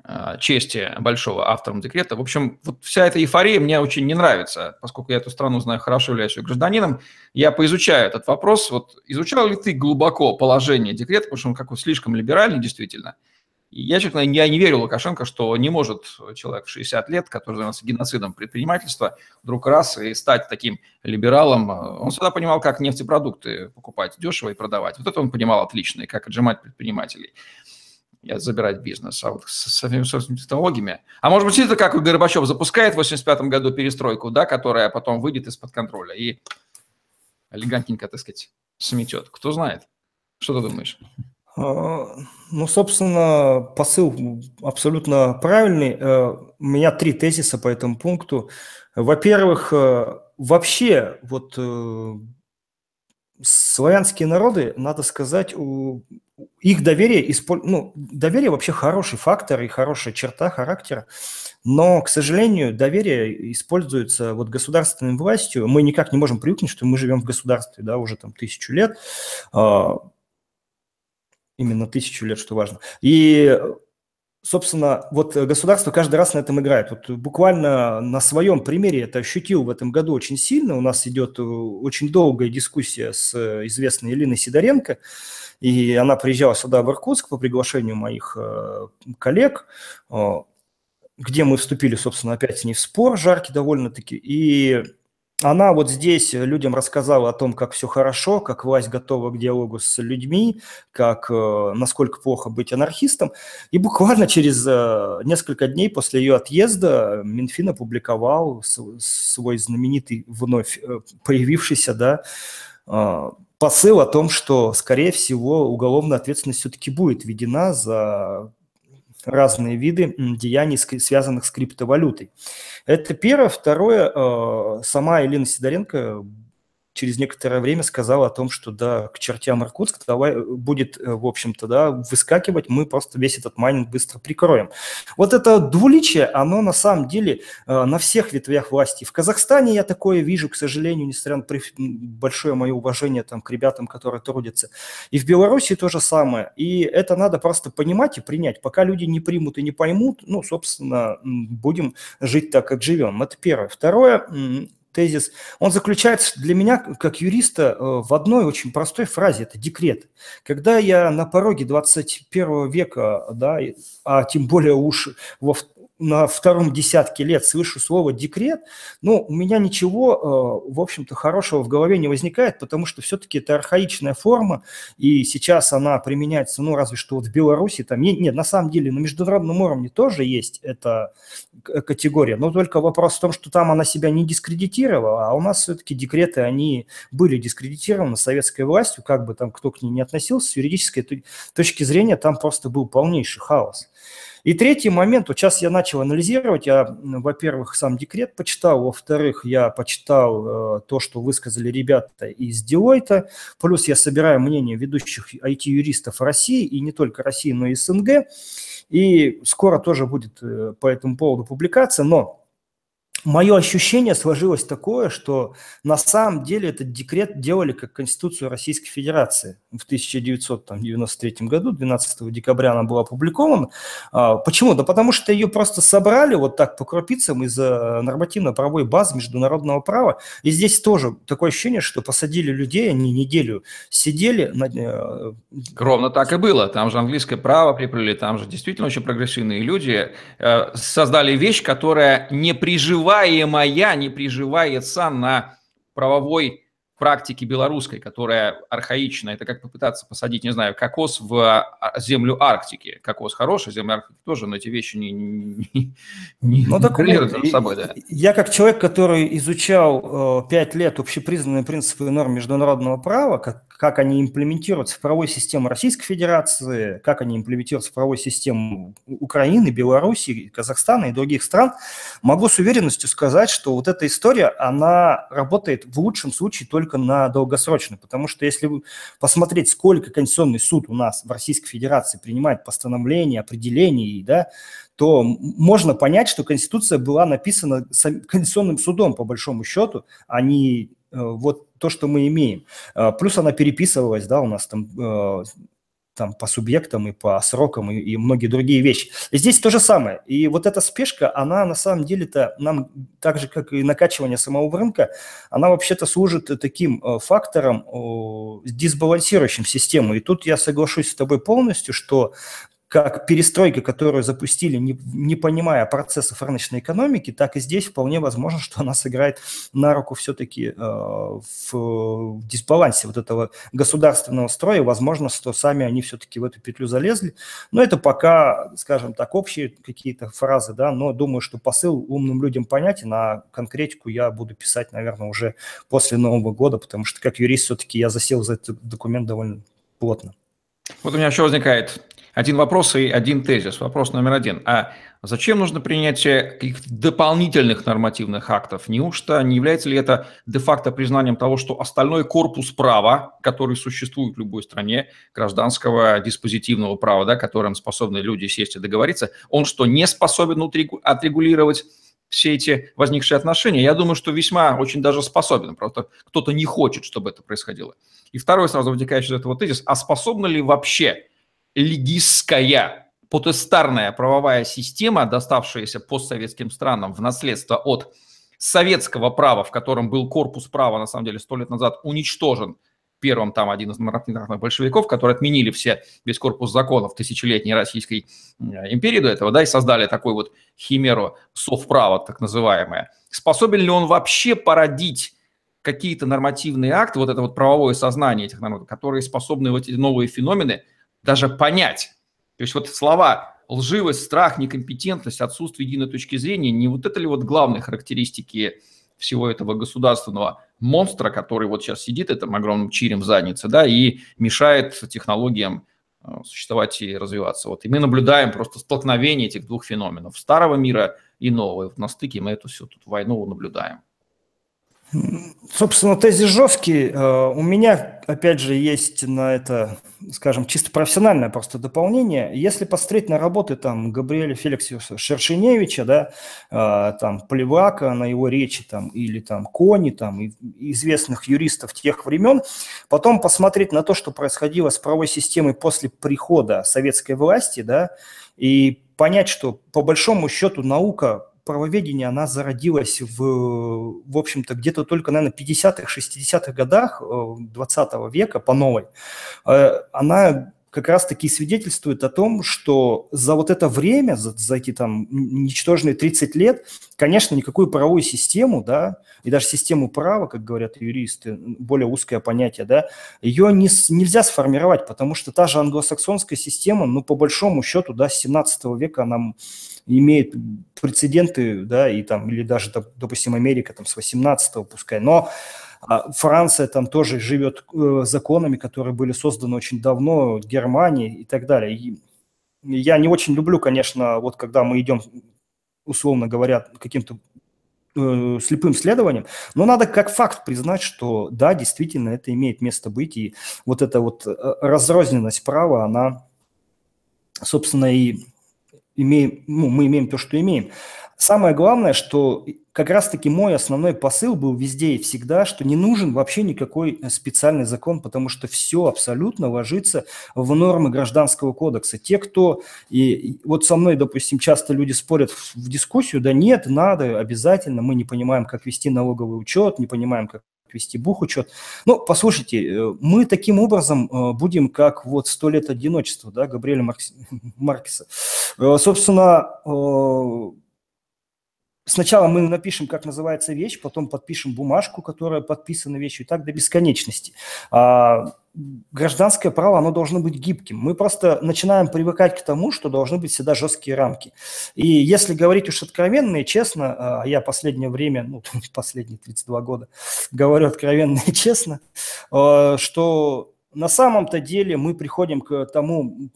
[SPEAKER 1] э, чести большого автором декрета. В общем, вот вся эта эйфория мне очень не нравится, поскольку я эту страну знаю хорошо, являюсь ее гражданином. Я поизучаю этот вопрос. Вот изучал ли ты глубоко положение декрета, потому что он как-то слишком либеральный действительно – я, честно, я не верю Лукашенко, что не может человек в 60 лет, который занимался геноцидом предпринимательства, вдруг раз и стать таким либералом. Он всегда понимал, как нефтепродукты покупать дешево и продавать. Вот это он понимал отлично, и как отжимать предпринимателей и забирать бизнес. А вот с, с этими технологиями... А может быть, это как Горбачев запускает в 85 году перестройку, да, которая потом выйдет из-под контроля и элегантненько, так сказать, сметет. Кто знает? Что ты думаешь?
[SPEAKER 2] А, ну, собственно, посыл абсолютно правильный. Э, у меня три тезиса по этому пункту. Во-первых, э, вообще вот э, славянские народы, надо сказать, их доверие, ну, доверие вообще хороший фактор и хорошая черта характера, но, к сожалению, доверие используется вот государственной властью. Мы никак не можем привыкнуть, что мы живем в государстве, да, уже там тысячу лет. Именно тысячу лет, что важно. И, собственно, вот государство каждый раз на этом играет. Вот буквально на своем примере это ощутил в этом году очень сильно. У нас идет э, очень долгая дискуссия с э, известной Элиной Сидоренко, и она приезжала сюда, в Иркутск, по приглашению моих э, коллег, где мы вступили, собственно, опять с ней в спор, жаркий довольно-таки, и она вот здесь людям рассказала о том, как все хорошо, как власть готова к диалогу с людьми, как э, насколько плохо быть анархистом. И буквально через э, несколько дней после ее отъезда Минфин опубликовал свой знаменитый вновь э, появившийся да, посыл о том, что, скорее всего, уголовная ответственность все-таки будет введена за разные виды деяний, связанных с криптовалютой. Это первое. Второе, э, сама Елена Сидоренко через некоторое время сказала о том, что да, к чертям Иркутск давай, э, будет, э, в общем-то, да, выскакивать, мы просто весь этот майнинг быстро прикроем. Вот это двуличие, оно на самом деле э, на всех ветвях власти. В Казахстане я такое вижу, к сожалению, несмотря на большое мое уважение там, к ребятам, которые трудятся. И в Беларуси то же самое. И это надо просто понимать и принять. Пока люди не примут и не поймут, ну, собственно, будем жить так, как живем. Это первое. Второе, тезис, он заключается для меня, как юриста, э, в одной очень простой фразе, это декрет. Когда я на пороге 21 века, да, а тем более уж во, на втором десятке лет слышу слово «декрет», ну, у меня ничего, э, в общем-то, хорошего в голове не возникает, потому что все-таки это архаичная форма, и сейчас она применяется, ну, разве что вот в Беларуси, там, нет, на самом деле на международном уровне тоже есть эта категория, но только вопрос в том, что там она себя не дискредитировала, а у нас все-таки декреты, они были дискредитированы советской властью, как бы там кто к ней не относился, с юридической точки зрения там просто был полнейший хаос. И третий момент, вот сейчас я начал анализировать, я, во-первых, сам декрет почитал, во-вторых, я почитал э, то, что высказали ребята из Deloitte, плюс я собираю мнение ведущих IT-юристов России, и не только России, но и СНГ, и скоро тоже будет э, по этому поводу публикация, но мое ощущение сложилось такое, что на самом деле этот декрет делали как Конституцию Российской Федерации в 1993 году, 12 декабря она была опубликована. А, почему? Да потому что ее просто собрали вот так по крупицам из нормативно-правовой базы международного права. И здесь тоже такое ощущение, что посадили людей, они неделю сидели. На... Э,
[SPEAKER 1] Ровно так и было. Там же английское право приплели, там же действительно очень прогрессивные люди. Э, создали вещь, которая не приживает приживаемая не приживается на правовой практике белорусской, которая архаична. Это как попытаться посадить, не знаю, кокос в а, землю Арктики. Кокос хороший, земля Арктики тоже, но эти вещи не, не,
[SPEAKER 2] не ну, так, между собой. Да. Я как человек, который изучал э, пять лет общепризнанные принципы и нормы международного права, как, как они имплементируются в правовой системе Российской Федерации, как они имплементируются в правовой системе Украины, Белоруссии, Казахстана и других стран, могу с уверенностью сказать, что вот эта история, она работает в лучшем случае только на долгосрочно, потому что если посмотреть, сколько Конституционный суд у нас в Российской Федерации принимает постановления, определений, да, то можно понять, что Конституция была написана Конституционным судом, по большому счету, а не э, вот то, что мы имеем. Э, плюс она переписывалась, да, у нас там э, там по субъектам и по срокам и, и многие другие вещи. Здесь то же самое. И вот эта спешка, она на самом деле-то нам, так же как и накачивание самого рынка, она вообще-то служит таким э, фактором, дисбалансирующим систему. И тут я соглашусь с тобой полностью, что как перестройка, которую запустили, не, не понимая процессов рыночной экономики, так и здесь вполне возможно, что она сыграет на руку все-таки э, в, в дисбалансе вот этого государственного строя. Возможно, что сами они все-таки в эту петлю залезли. Но это пока, скажем так, общие какие-то фразы, да, но думаю, что посыл умным людям понятен, а конкретику я буду писать, наверное, уже после Нового года, потому что как юрист все-таки я засел за этот документ довольно плотно.
[SPEAKER 1] Вот у меня еще возникает один вопрос и один тезис. Вопрос номер один. А зачем нужно принятие каких-то дополнительных нормативных актов? Неужто не является ли это де-факто признанием того, что остальной корпус права, который существует в любой стране, гражданского диспозитивного права, да, которым способны люди сесть и договориться, он что, не способен отрегулировать все эти возникшие отношения, я думаю, что весьма очень даже способен, просто кто-то не хочет, чтобы это происходило. И второй сразу вытекающий из этого тезис, а способна ли вообще легистская потестарная правовая система, доставшаяся постсоветским странам в наследство от советского права, в котором был корпус права, на самом деле, сто лет назад уничтожен первым там один из нравственных большевиков, которые отменили все, весь корпус законов тысячелетней Российской империи до этого, да, и создали такой вот химеру совправа, так называемое. Способен ли он вообще породить какие-то нормативные акты, вот это вот правовое сознание этих народов, которые способны вот эти новые феномены даже понять. То есть вот слова лживость, страх, некомпетентность, отсутствие единой точки зрения, не вот это ли вот главные характеристики всего этого государственного монстра, который вот сейчас сидит этим огромным чирем в заднице, да, и мешает технологиям э, существовать и развиваться. Вот. И мы наблюдаем просто столкновение этих двух феноменов, старого мира и нового. И вот на стыке мы эту всю тут войну наблюдаем.
[SPEAKER 2] Собственно, тезис жесткий. Э, у меня, опять же, есть на это, скажем, чисто профессиональное просто дополнение. Если посмотреть на работы там Габриэля Феликсиуса Шершеневича, да, э, там Плевака на его речи, там, или там Кони, там, известных юристов тех времен, потом посмотреть на то, что происходило с правовой системой после прихода советской власти, да, и понять, что по большому счету наука правоведение, она зародилась в, в общем-то, где-то только, наверное, 50-х, 60-х годах 20 э, века по новой. Э, она как раз-таки свидетельствует о том, что за вот это время, за, за эти там ничтожные 30 лет, конечно, никакую правовую систему, да, и даже систему права, как говорят юристы, более узкое понятие, да, ее не, нельзя сформировать, потому что та же англосаксонская система, ну, по большому счету, да, с 17 века она имеет прецеденты, да, и там, или даже, допустим, Америка там с 18 пускай, но а Франция там тоже живет э, законами, которые были созданы очень давно, Германия и так далее. И я не очень люблю, конечно, вот когда мы идем, условно говоря, каким-то э, слепым следованием, но надо как факт признать, что да, действительно это имеет место быть, и вот эта вот э, разрозненность права, она, собственно, и имеем, ну, мы имеем то, что имеем. Самое главное, что как раз-таки мой основной посыл был везде и всегда, что не нужен вообще никакой э, специальный закон, потому что все абсолютно ложится в нормы гражданского кодекса. Те, кто, и вот со мной, допустим, часто люди спорят в, в дискуссию, да нет, надо, обязательно, мы не понимаем, как вести налоговый учет, не понимаем, как вести бухучет. Ну, послушайте, э, мы таким образом э, будем, как вот «Сто лет одиночества», да, Габриэля Маркс... Маркеса. Собственно, Сначала мы напишем, как называется вещь, потом подпишем бумажку, которая подписана вещью, и так до бесконечности. А, гражданское право, оно должно быть гибким. Мы просто начинаем привыкать к тому, что должны быть всегда жесткие рамки. И если говорить уж откровенно и честно, а я последнее время, ну, последние 32 года говорю откровенно и честно, а, что на самом-то деле мы приходим к тому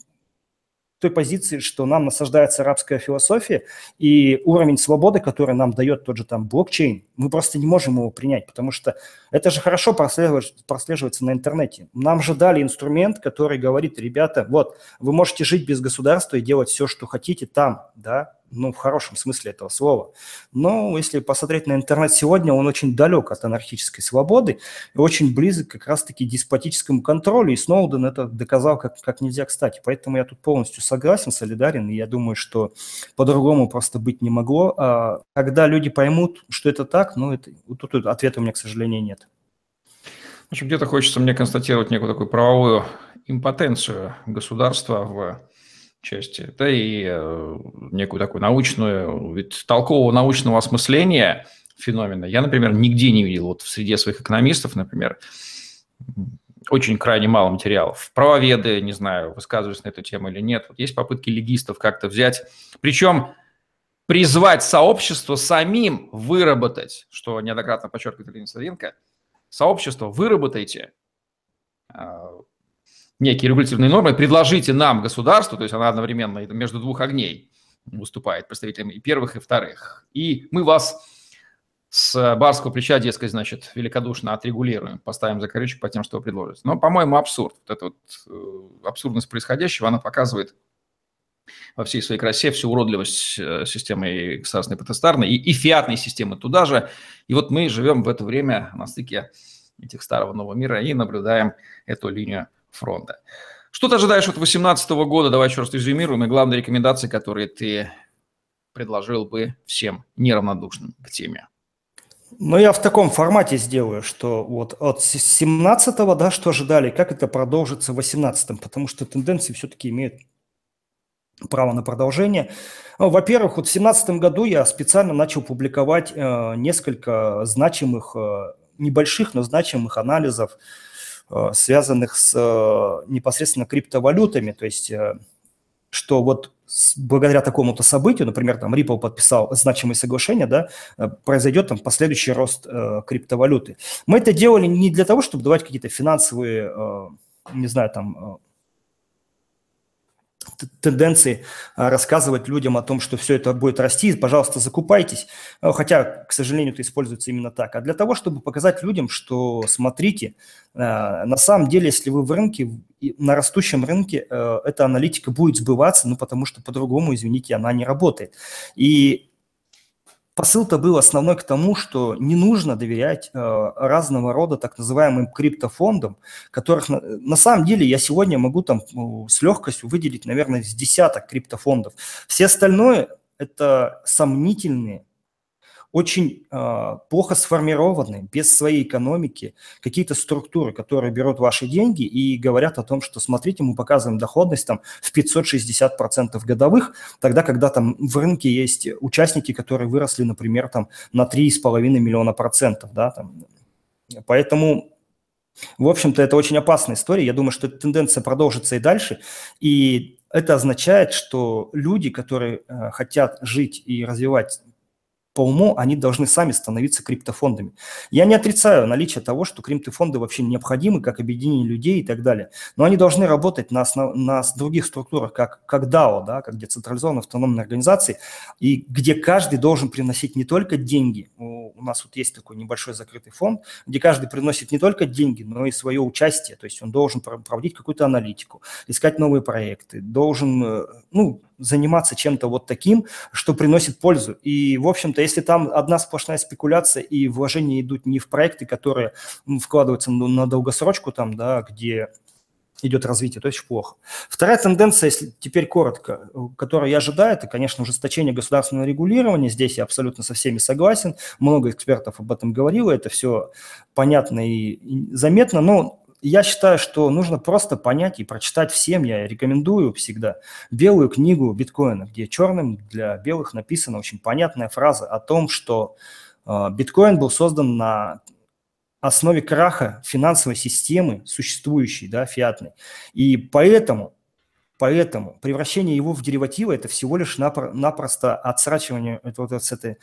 [SPEAKER 2] той позиции, что нам насаждается арабская философия, и уровень свободы, который нам дает тот же там блокчейн, мы просто не можем его принять, потому что это же хорошо прослеживается на интернете. Нам же дали инструмент, который говорит, ребята, вот, вы можете жить без государства и делать все, что хотите там, да, ну, в хорошем смысле этого слова. Но если посмотреть на интернет сегодня, он очень далек от анархической свободы и очень близок как раз-таки деспотическому контролю, и Сноуден это доказал как, как нельзя кстати. Поэтому я тут полностью согласен, солидарен, и я думаю, что по-другому просто быть не могло. А когда люди поймут, что это так, ну, это, тут ответа у меня, к сожалению, нет.
[SPEAKER 1] В где-то хочется мне констатировать некую такую правовую импотенцию государства в части, да и э, некую такую научную, ведь толкового научного осмысления феномена я, например, нигде не видел. Вот в среде своих экономистов, например, очень крайне мало материалов. Правоведы, не знаю, высказываются на эту тему или нет. Вот есть попытки легистов как-то взять, причем призвать сообщество самим выработать, что неоднократно подчеркивает Елена Савенко, сообщество, выработайте а, некие регулятивные нормы, предложите нам, государству, то есть она одновременно между двух огней выступает представителями и первых, и вторых. И мы вас с барского плеча, дескать, значит, великодушно отрегулируем, поставим закорючек по тем, что вы предложите. Но, по-моему, абсурд. Вот эта вот э, абсурдность происходящего, она показывает во всей своей красе всю уродливость э, системы государственной протестарной и, и фиатной системы туда же. И вот мы живем в это время на стыке этих старого нового мира и наблюдаем эту линию фронта. Что ты ожидаешь от 2018 года? Давай еще раз резюмируем. И главные рекомендации, которые ты предложил бы всем неравнодушным к теме.
[SPEAKER 2] Ну, я в таком формате сделаю, что вот от 17-го, да, что ожидали, как это продолжится в 18-м, потому что тенденции все-таки имеют право на продолжение. Ну, во-первых, вот в 2017 году я специально начал публиковать э, несколько значимых, э, небольших, но значимых анализов Э, связанных с э, непосредственно криптовалютами, то есть э, что вот благодаря такому-то событию, например, там Ripple подписал значимое соглашение, да, произойдет там последующий рост э, криптовалюты. Мы это делали не для того, чтобы давать какие-то финансовые, э, не знаю, там тенденции а, рассказывать людям о том, что все это будет расти, пожалуйста, закупайтесь. А, хотя, к сожалению, это используется именно так. А для того, чтобы показать людям, что смотрите, а, на самом деле, если вы в рынке, на растущем рынке, эта аналитика будет сбываться, ну, потому что по-другому, извините, она не работает. И посыл-то был основной к тому, что не нужно доверять э, разного рода так называемым криптофондам, которых на, на самом деле я сегодня могу там ну, с легкостью выделить, наверное, с десяток криптофондов. Все остальное это сомнительные очень э, плохо сформированы, без своей экономики, какие-то структуры, которые берут ваши деньги и говорят о том, что, смотрите, мы показываем доходность там в 560% годовых, тогда, когда там в рынке есть участники, которые выросли, например, там на 3,5 миллиона процентов, да, там. Поэтому в общем-то, это очень опасная история. Я думаю, что эта тенденция продолжится и дальше. И это означает, что люди, которые э, хотят жить и развивать по уму они должны сами становиться криптофондами. Я не отрицаю наличие того, что криптофонды вообще необходимы как объединение людей и так далее, но они должны работать на, основ... на других структурах, как, как DAO, да, как децентрализованные автономные организации, и где каждый должен приносить не только деньги, у, нас вот есть такой небольшой закрытый фонд, где каждый приносит не только деньги, но и свое участие, то есть он должен проводить какую-то аналитику, искать новые проекты, должен, э, ну, заниматься чем-то вот таким, что приносит пользу. И, в общем-то, если там одна сплошная спекуляция и вложения идут не в проекты, которые вкладываются на долгосрочку, там, да, где идет развитие, то есть плохо. Вторая тенденция, если теперь коротко, которую я ожидаю, это, конечно, ужесточение государственного регулирования. Здесь я абсолютно со всеми согласен. Много экспертов об этом говорило, это все понятно и заметно, но я считаю, что нужно просто понять и прочитать всем, я рекомендую всегда, белую книгу биткоина, где черным для белых написана очень понятная фраза о том, что э, биткоин был создан на основе краха финансовой системы, существующей, да, фиатной. И поэтому Поэтому превращение его в деривативы – это всего лишь напро- напросто отсрачивание это вот, с этой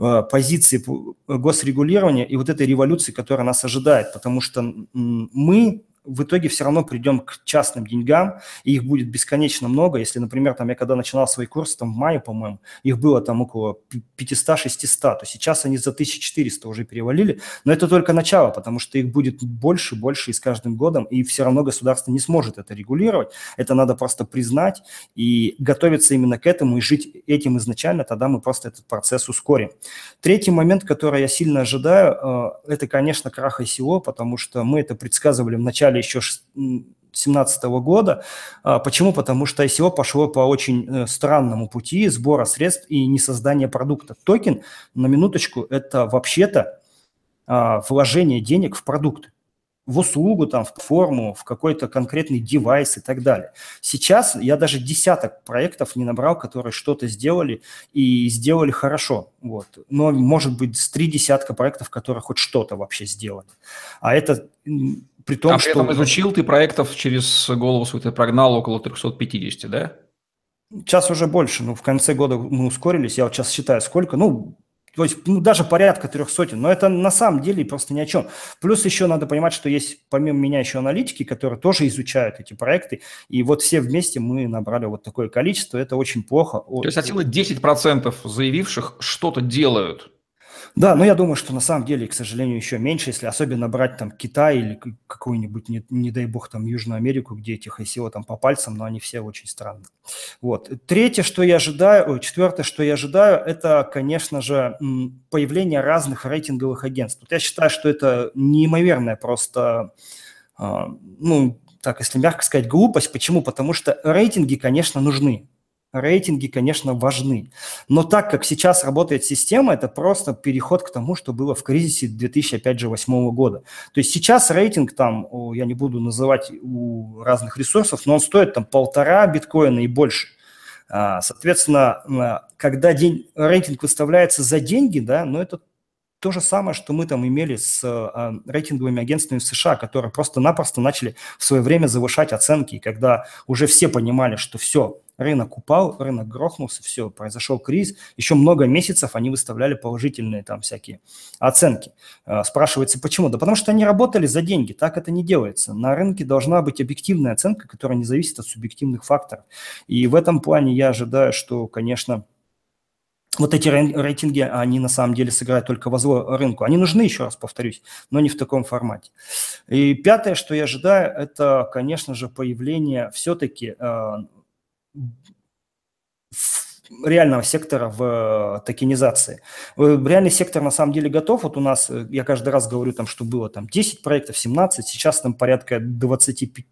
[SPEAKER 2] э, позиции госрегулирования и вот этой революции, которая нас ожидает. Потому что мы в итоге все равно придем к частным деньгам, и их будет бесконечно много. Если, например, там я когда начинал свои курсы, там в мае, по-моему, их было там около 500-600, то сейчас они за 1400 уже перевалили, но это только начало, потому что их будет больше, больше и с каждым годом, и все равно государство не сможет это регулировать, это надо просто признать и готовиться именно к этому и жить этим изначально, тогда мы просто этот процесс ускорим. Третий момент, который я сильно ожидаю, э, это, конечно, крах ICO, потому что мы это предсказывали в начале еще 2017 года. А, почему? Потому что ICO пошло по очень э, странному пути сбора средств и не создания продукта. Токен, на минуточку, это вообще-то а, вложение денег в продукт в услугу, там, в форму, в какой-то конкретный девайс и так далее. Сейчас я даже десяток проектов не набрал, которые что-то сделали и сделали хорошо. Вот. Но может быть с три десятка проектов, которые хоть что-то вообще сделали. А это при том,
[SPEAKER 1] а при этом изучил ты проектов через голову свою, ты прогнал около 350, да?
[SPEAKER 2] Сейчас уже больше, ну, в конце года мы ускорились, я вот сейчас считаю, сколько, ну, то есть ну, даже порядка трех сотен. Но это на самом деле просто ни о чем. Плюс еще надо понимать, что есть помимо меня еще аналитики, которые тоже изучают эти проекты. И вот все вместе мы набрали вот такое количество. Это очень плохо.
[SPEAKER 1] То есть от силы 10% заявивших что-то делают.
[SPEAKER 2] Да, но я думаю, что на самом деле, к сожалению, еще меньше, если особенно брать там Китай или какую-нибудь, не, не дай бог, там Южную Америку, где этих ICO там по пальцам, но они все очень странные. Вот. Третье, что я ожидаю, четвертое, что я ожидаю, это, конечно же, появление разных рейтинговых агентств. Вот я считаю, что это неимоверная просто, а, ну, так, если мягко сказать, глупость. Почему? Потому что рейтинги, конечно, нужны рейтинги, конечно, важны. Но так как сейчас работает система, это просто переход к тому, что было в кризисе 2008 года. То есть сейчас рейтинг там, я не буду называть у разных ресурсов, но он стоит там полтора биткоина и больше. А, соответственно, а, когда день, рейтинг выставляется за деньги, да, но это то же самое, что мы там имели с э, рейтинговыми агентствами в США, которые просто-напросто начали в свое время завышать оценки, когда уже все понимали, что все, рынок упал, рынок грохнулся, все, произошел кризис. Еще много месяцев они выставляли положительные там всякие оценки. А, спрашивается, почему? Да потому что они работали за деньги, так это не делается. На рынке должна быть объективная оценка, которая не зависит от субъективных факторов. И в этом плане я ожидаю, что, конечно, вот эти рейтинги, они на самом деле сыграют только во зло рынку. Они нужны, еще раз повторюсь, но не в таком формате. И пятое, что я ожидаю, это, конечно же, появление все-таки э, реального сектора в э, токенизации. Э, реальный сектор на самом деле готов. Вот у нас, э, я каждый раз говорю, там, что было там 10 проектов, 17, сейчас там порядка 25,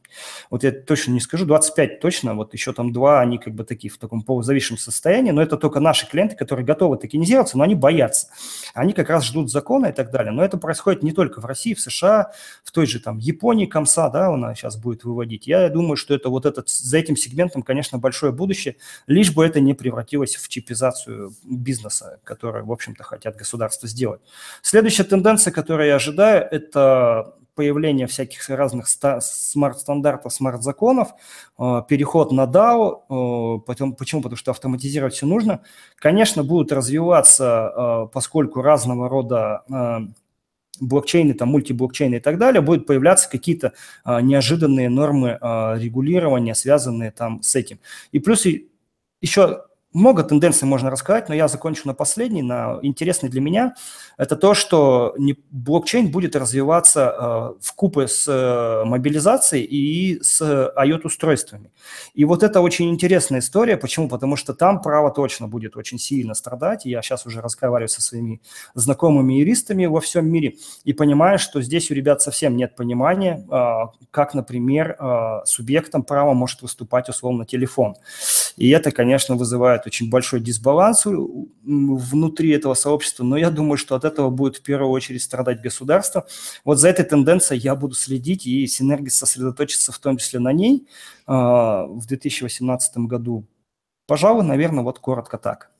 [SPEAKER 2] вот я точно не скажу, 25 точно, вот еще там два, они как бы такие в таком полузависшем состоянии, но это только наши клиенты, которые готовы токенизироваться, но они боятся. Они как раз ждут закона и так далее. Но это происходит не только в России, в США, в той же там Японии, COMSA, да, она сейчас будет выводить. Я думаю, что это вот этот, за этим сегментом, конечно, большое будущее, лишь бы это не превратилось в чипизацию бизнеса, который, в общем-то, хотят государства сделать. Следующая тенденция, которую я ожидаю, это появление всяких разных смарт-стандартов, смарт-законов, э, переход на DAO, э, почему? Потому что автоматизировать все нужно. Конечно, будут развиваться, э, поскольку разного рода блокчейны, там, мультиблокчейны и так далее, будут появляться какие-то неожиданные нормы регулирования, связанные там с этим. И плюс еще много тенденций можно рассказать, но я закончу на последней, на интересной для меня. Это то, что блокчейн будет развиваться э, в купе с э, мобилизацией и с IOT-устройствами. И вот это очень интересная история. Почему? Потому что там право точно будет очень сильно страдать. Я сейчас уже разговариваю со своими знакомыми юристами во всем мире и понимаю, что здесь у ребят совсем нет понимания, э, как, например, э, субъектом права может выступать условно телефон. И это, конечно, вызывает очень большой дисбаланс внутри этого сообщества, но я думаю, что от этого будет в первую очередь страдать государство. Вот за этой тенденцией я буду следить, и синергия сосредоточится в том числе на ней а, в 2018 году. Пожалуй, наверное, вот коротко так.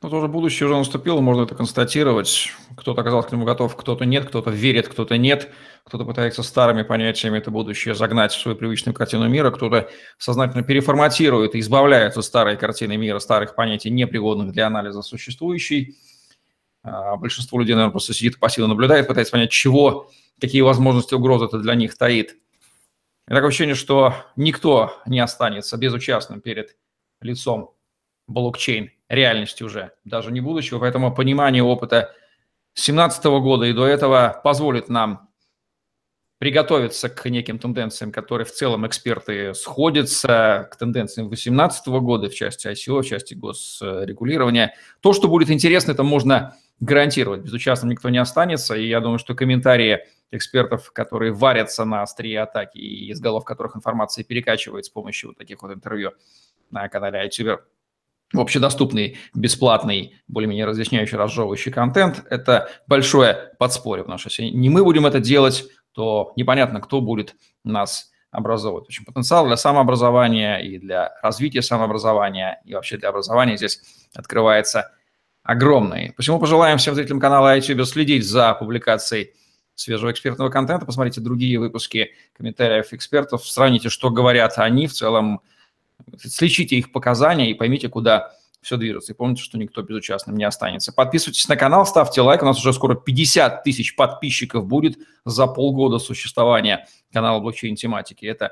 [SPEAKER 1] Ну, тоже будущее уже наступило, можно это констатировать. Кто-то оказался к нему готов, кто-то нет, кто-то верит, кто-то нет, кто-то пытается старыми понятиями это будущее загнать в свою привычную картину мира, кто-то сознательно переформатирует и избавляется от старой картины мира, старых понятий, непригодных для анализа существующей. А большинство людей, наверное, просто сидит и пассивно наблюдает, пытается понять, чего, какие возможности угрозы это для них таит. такое ощущение, что никто не останется безучастным перед лицом блокчейн реальности уже, даже не будущего. Поэтому понимание опыта 2017 года и до этого позволит нам приготовиться к неким тенденциям, которые в целом эксперты сходятся, к тенденциям 2018 года в части ICO, в части госрегулирования. То, что будет интересно, это можно гарантировать. Безучастным никто не останется, и я думаю, что комментарии экспертов, которые варятся на острие атаки и из голов которых информация перекачивает с помощью вот таких вот интервью на канале iTuber, общедоступный, бесплатный, более-менее разъясняющий, разжевывающий контент, это большое подспорье. Потому что если не мы будем это делать, то непонятно, кто будет нас образовывать. В общем, потенциал для самообразования и для развития самообразования, и вообще для образования здесь открывается огромный. Почему пожелаем всем зрителям канала iTuber следить за публикацией свежего экспертного контента, посмотрите другие выпуски комментариев экспертов, сравните, что говорят они в целом, слечите их показания и поймите, куда все движется. И помните, что никто безучастным не останется. Подписывайтесь на канал, ставьте лайк. У нас уже скоро 50 тысяч подписчиков будет за полгода существования канала блокчейн-тематики. Это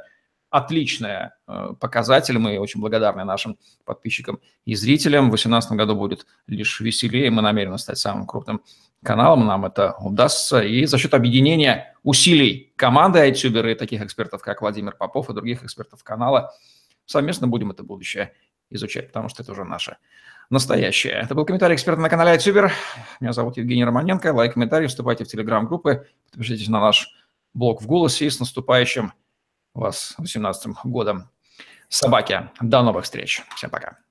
[SPEAKER 1] отличный э, показатель. Мы очень благодарны нашим подписчикам и зрителям. В 2018 году будет лишь веселее. Мы намерены стать самым крупным каналом. Нам это удастся. И за счет объединения усилий команды айтюберы, таких экспертов, как Владимир Попов и других экспертов канала, совместно будем это будущее изучать, потому что это уже наше настоящее. Это был комментарий эксперта на канале iTuber. Меня зовут Евгений Романенко. Лайк, комментарий, вступайте в телеграм-группы, подпишитесь на наш блог в голосе и с наступающим вас 18 годом собаки. До новых встреч. Всем пока.